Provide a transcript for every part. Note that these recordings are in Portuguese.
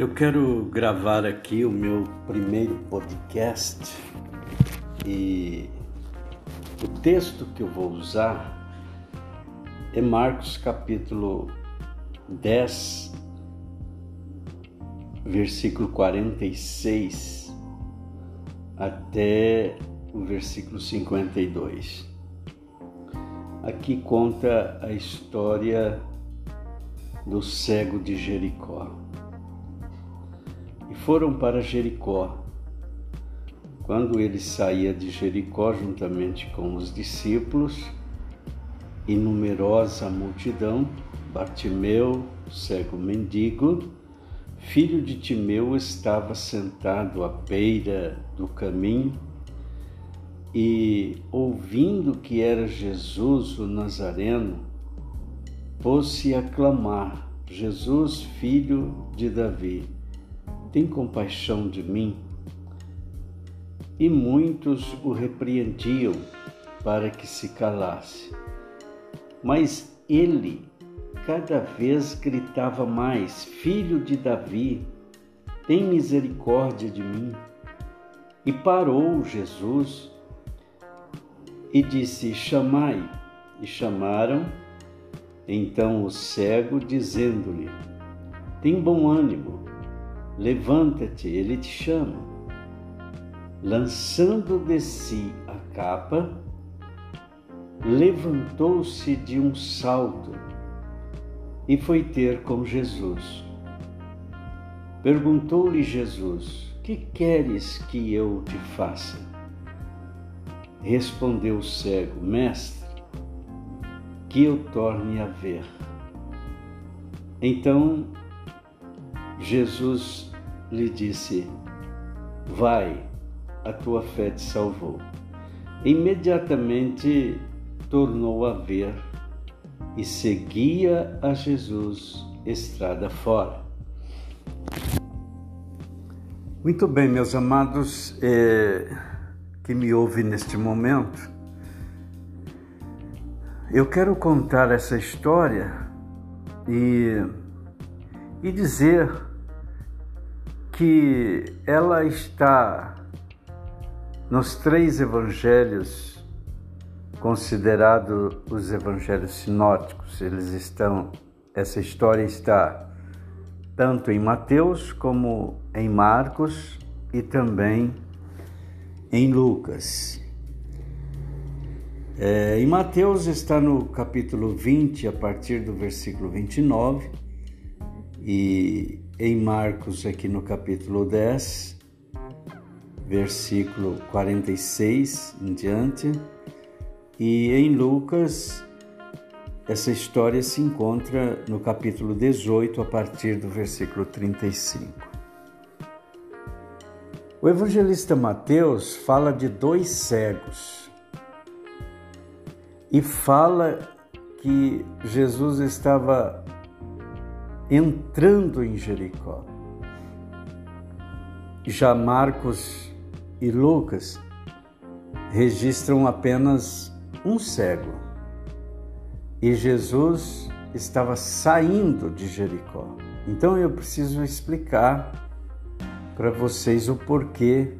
Eu quero gravar aqui o meu primeiro podcast e o texto que eu vou usar é Marcos capítulo 10, versículo 46 até o versículo 52. Aqui conta a história do cego de Jericó. Foram para Jericó. Quando ele saía de Jericó juntamente com os discípulos e numerosa multidão, Bartimeu, cego mendigo, filho de Timeu, estava sentado à beira do caminho e, ouvindo que era Jesus o Nazareno, pôs-se a clamar: Jesus, filho de Davi, tem compaixão de mim? E muitos o repreendiam para que se calasse. Mas ele cada vez gritava mais: Filho de Davi, tem misericórdia de mim. E parou Jesus e disse: Chamai. E chamaram então o cego, dizendo-lhe: Tem bom ânimo, levanta-te, ele te chama. Lançando de si a capa, levantou-se de um salto e foi ter com Jesus. Perguntou-lhe Jesus: Que queres que eu te faça? Respondeu o cego: Mestre, que eu torne a ver. Então Jesus lhe disse: Vai, a tua fé te salvou. Imediatamente tornou a ver e seguia a Jesus estrada fora. Muito bem, meus amados. É que me ouve neste momento, eu quero contar essa história e, e dizer que ela está nos três evangelhos considerados os evangelhos sinóticos. Eles estão, essa história está tanto em Mateus como em Marcos e também em Lucas. É, em Mateus está no capítulo 20, a partir do versículo 29, e em Marcos, aqui no capítulo 10, versículo 46 em diante, e em Lucas, essa história se encontra no capítulo 18, a partir do versículo 35. O evangelista Mateus fala de dois cegos e fala que Jesus estava entrando em Jericó. Já Marcos e Lucas registram apenas um cego e Jesus estava saindo de Jericó. Então eu preciso explicar para vocês o porquê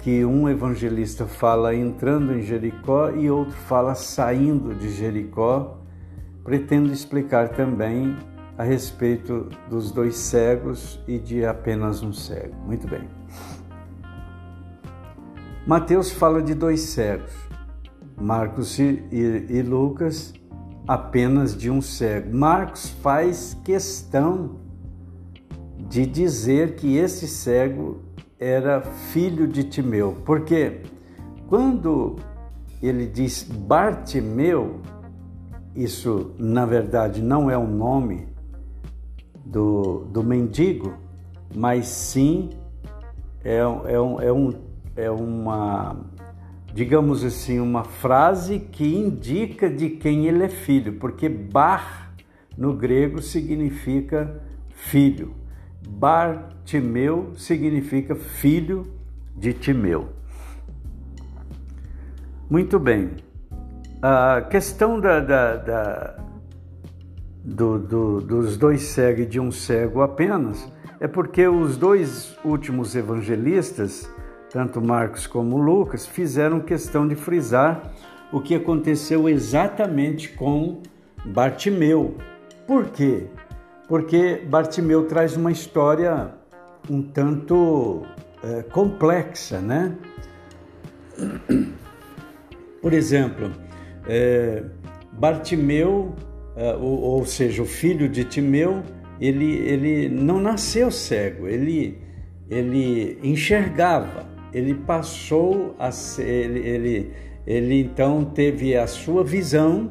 que um evangelista fala entrando em Jericó e outro fala saindo de Jericó. Pretendo explicar também a respeito dos dois cegos e de apenas um cego. Muito bem. Mateus fala de dois cegos, Marcos e, e, e Lucas apenas de um cego. Marcos faz questão de dizer que esse cego era filho de Timeu, porque quando ele diz Bartimeu, isso na verdade não é o nome do, do mendigo, mas sim é, é, um, é, um, é uma, digamos assim, uma frase que indica de quem ele é filho, porque Bar no grego significa filho. Bartimeu significa filho de Timeu. Muito bem. A questão da, da, da do, do, dos dois cegos e de um cego apenas é porque os dois últimos evangelistas, tanto Marcos como Lucas, fizeram questão de frisar o que aconteceu exatamente com Bartimeu. Por quê? Porque Bartimeu traz uma história um tanto é, complexa, né? Por exemplo, é, Bartimeu, ou, ou, seja, o filho de Timeu, ele, ele não nasceu cego, ele, ele enxergava, ele passou a ser, ele, ele, ele então teve a sua visão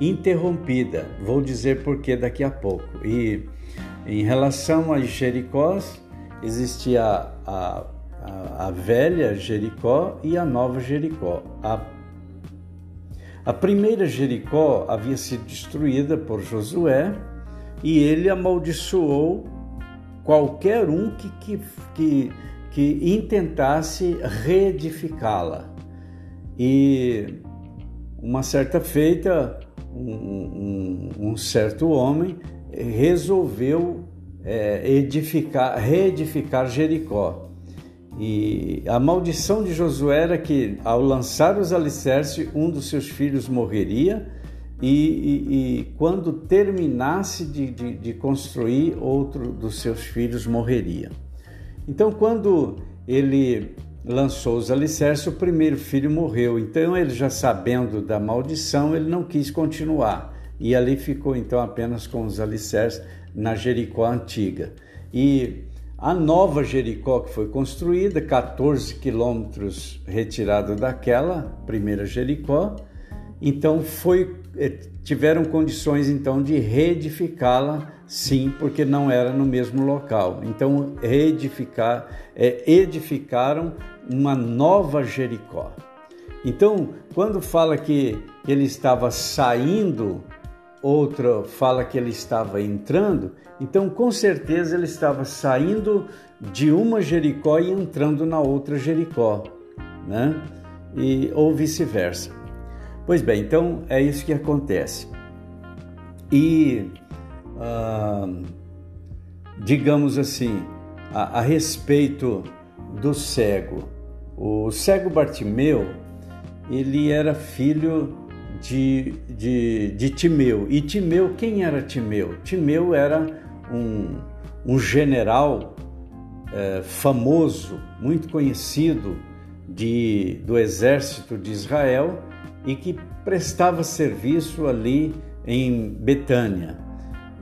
interrompida. Vou dizer por que daqui a pouco. E em relação a Jericó, existia a, a, a velha Jericó e a nova Jericó. A, a primeira Jericó havia sido destruída por Josué e ele amaldiçoou qualquer um que, que, que, que intentasse reedificá-la. E uma certa feita, um, um, um certo homem resolveu é, edificar, reedificar Jericó. E a maldição de Josué era que, ao lançar os alicerces, um dos seus filhos morreria, e, e, e quando terminasse de, de, de, construir, outro dos seus filhos morreria. Então, quando ele lançou os alicerces, o primeiro filho morreu. Então, ele já sabendo da maldição, ele não quis continuar. E ali ficou então apenas com os alicerces na Jericó antiga. E a nova Jericó que foi construída, 14 quilômetros retirado daquela primeira Jericó, então foi eh, tiveram condições então de reedificá-la, sim, porque não era no mesmo local. Então reedificar, é, edificaram uma nova Jericó. Então, quando fala que ele estava saindo outra fala que ele estava entrando, então com certeza ele estava saindo de uma Jericó e entrando na outra Jericó, né? E, ou vice-versa. Pois bem, então é isso que acontece. E, ah, digamos assim, a, a respeito do cego, o cego Bartimeu, ele era filho de, de, de Timeu. E Timeu, quem era Timeu? Timeu era um, um general é, famoso, muito conhecido de, do exército de Israel e que prestava serviço ali em Betânia.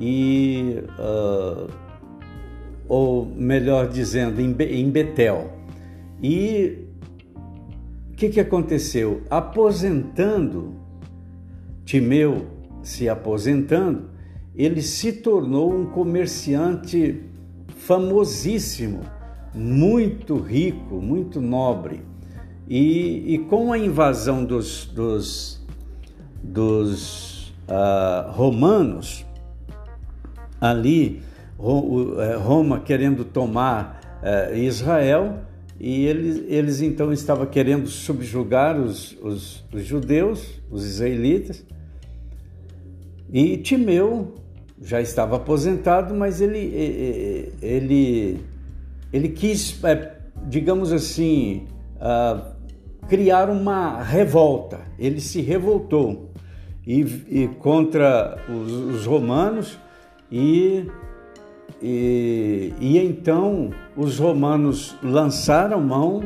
E, uh, ou melhor dizendo, em, em Betel. E o que, que aconteceu? Aposentando Timeu se aposentando, ele se tornou um comerciante famosíssimo, muito rico, muito nobre. E, e com a invasão dos, dos, dos uh, romanos, ali, eh, Roma querendo tomar uh, Israel, e eles, eles então estavam querendo subjugar os, os, os judeus, os israelitas, e Timeu já estava aposentado, mas ele, ele, ele quis, é, digamos assim, uh, criar uma revolta. Ele se revoltou e, e contra os, os romanos e, e, e então os romanos lançaram mão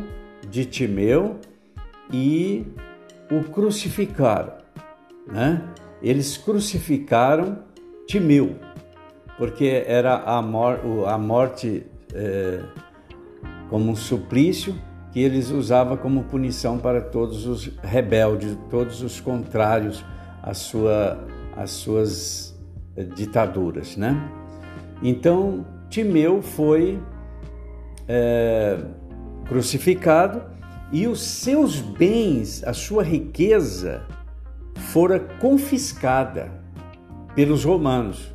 de Timeu e o crucificaram, né? eles crucificaram Timeu, porque era a, mor a morte é, como um suplício que eles usavam como punição para todos os rebeldes, todos os contrários à sua, às suas é, ditaduras, né? Então Timeu foi é, crucificado e os seus bens, a sua riqueza, fora confiscada pelos romanos.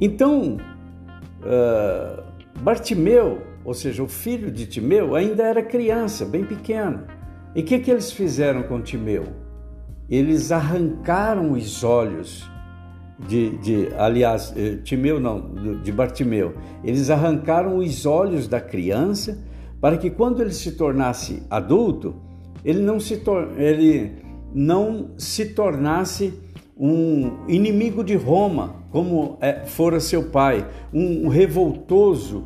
Então, uh, Bartimeu, ou seja, o filho de Timeu, ainda era criança, bem pequeno. E o que, que eles fizeram com Timeu? Eles arrancaram os olhos de, de aliás, eh, Timeu não, de Bartimeu, eles arrancaram os olhos da criança para que quando ele se tornasse adulto, ele não se, tor ele não se tornasse um inimigo de Roma, como é, fora seu pai, um revoltoso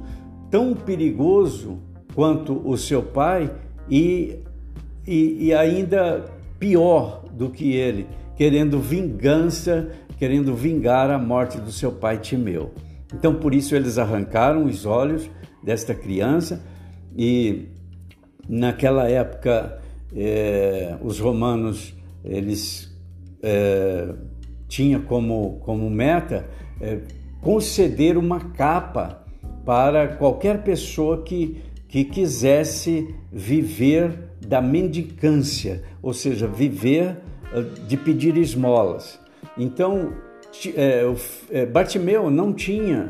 tão perigoso quanto o seu pai e, e, e ainda pior do que ele, querendo vingança, querendo vingar a morte do seu pai Timeu. Então, por isso, eles arrancaram os olhos desta criança e, naquela época, é, os romanos eles é, tinha como, como meta é, conceder uma capa para qualquer pessoa que, que quisesse viver da mendicância, ou seja, viver eh, de pedir esmolas. Então, é, Bartimeu não tinha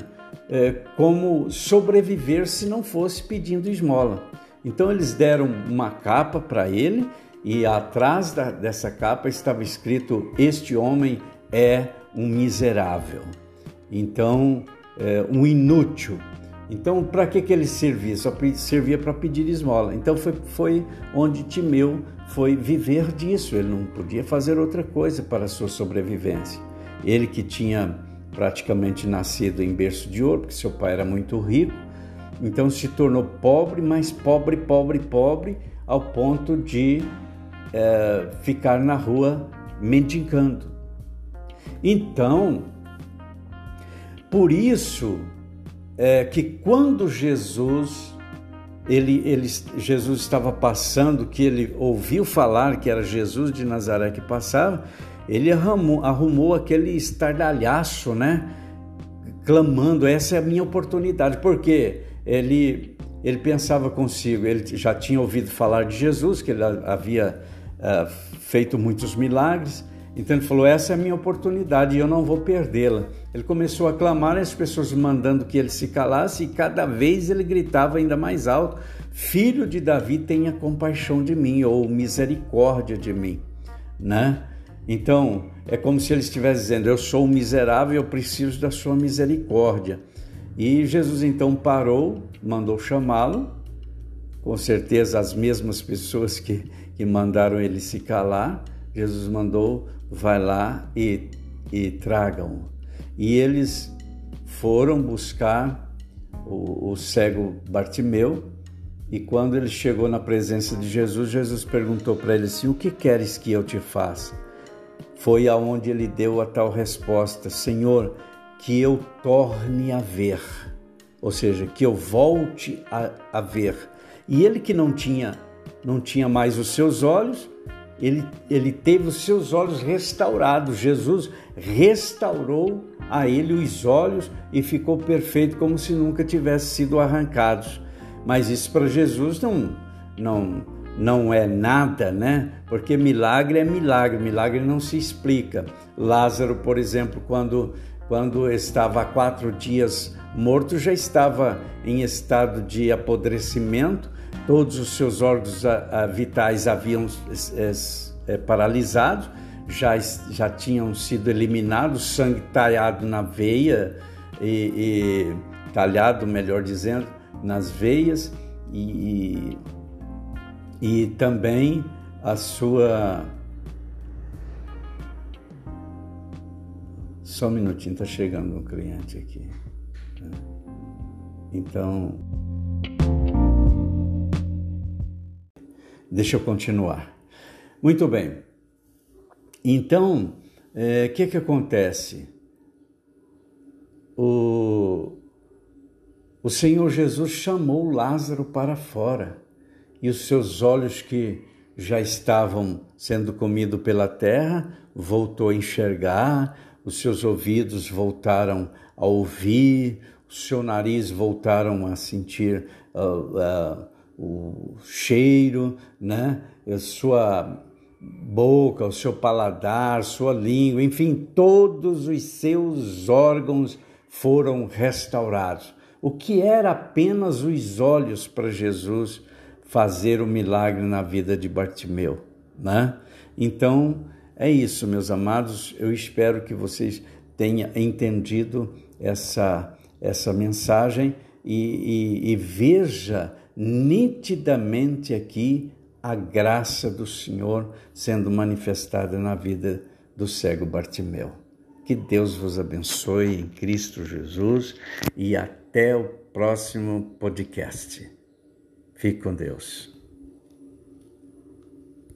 é, como sobreviver se não fosse pedindo esmola. Então, eles deram uma capa para ele e atrás dessa capa estava escrito: Este homem é um miserável. Então, é, um inútil. Então, para que, que ele servia? Só servia para pedir esmola. Então, foi, foi onde Timeu foi viver disso. Ele não podia fazer outra coisa para a sua sobrevivência. Ele que tinha praticamente nascido em berço de ouro, porque seu pai era muito rico, então se tornou pobre, mas pobre, pobre, pobre, ao ponto de é, ficar na rua mendigando. Então, por isso é que quando Jesus ele, ele, Jesus estava passando, que ele ouviu falar que era Jesus de Nazaré que passava, ele arrumou, arrumou aquele estardalhaço, né? Clamando, essa é a minha oportunidade, porque ele, ele pensava consigo, ele já tinha ouvido falar de Jesus, que ele havia uh, feito muitos milagres, então ele falou: essa é a minha oportunidade e eu não vou perdê-la. Ele começou a clamar, as pessoas mandando que ele se calasse, e cada vez ele gritava ainda mais alto: Filho de Davi, tenha compaixão de mim, ou misericórdia de mim, né? Então, é como se ele estivesse dizendo: Eu sou um miserável, eu preciso da sua misericórdia. E Jesus então parou, mandou chamá-lo, com certeza as mesmas pessoas que, que mandaram ele se calar, Jesus mandou vai lá e, e tragam. E eles foram buscar o, o cego Bartimeu, e quando ele chegou na presença de Jesus, Jesus perguntou para ele assim: O que queres que eu te faça? Foi aonde ele deu a tal resposta: Senhor, que eu torne a ver, ou seja, que eu volte a, a ver. E ele que não tinha não tinha mais os seus olhos, ele, ele teve os seus olhos restaurados. Jesus restaurou a ele os olhos e ficou perfeito como se nunca tivesse sido arrancados. Mas isso para Jesus não, não, não é nada, né? Porque milagre é milagre, milagre não se explica. Lázaro, por exemplo, quando, quando estava há quatro dias morto, já estava em estado de apodrecimento todos os seus órgãos vitais haviam é, paralisados, já, já tinham sido eliminados, sangue talhado na veia e, e talhado, melhor dizendo, nas veias e, e, e também a sua Só um minutinho, está chegando um cliente aqui. Então, Deixa eu continuar. Muito bem. Então, o é, que, que acontece? O, o Senhor Jesus chamou Lázaro para fora e os seus olhos que já estavam sendo comidos pela terra voltou a enxergar, os seus ouvidos voltaram a ouvir, o seu nariz voltaram a sentir uh, uh, o cheiro, né? A sua boca, o seu paladar, sua língua, enfim, todos os seus órgãos foram restaurados. O que era apenas os olhos para Jesus fazer o milagre na vida de Bartimeu, né? Então, é isso, meus amados. Eu espero que vocês tenha entendido essa, essa mensagem e, e, e veja nitidamente aqui a graça do Senhor sendo manifestada na vida do cego Bartimeu. Que Deus vos abençoe em Cristo Jesus e até o próximo podcast. Fique com Deus.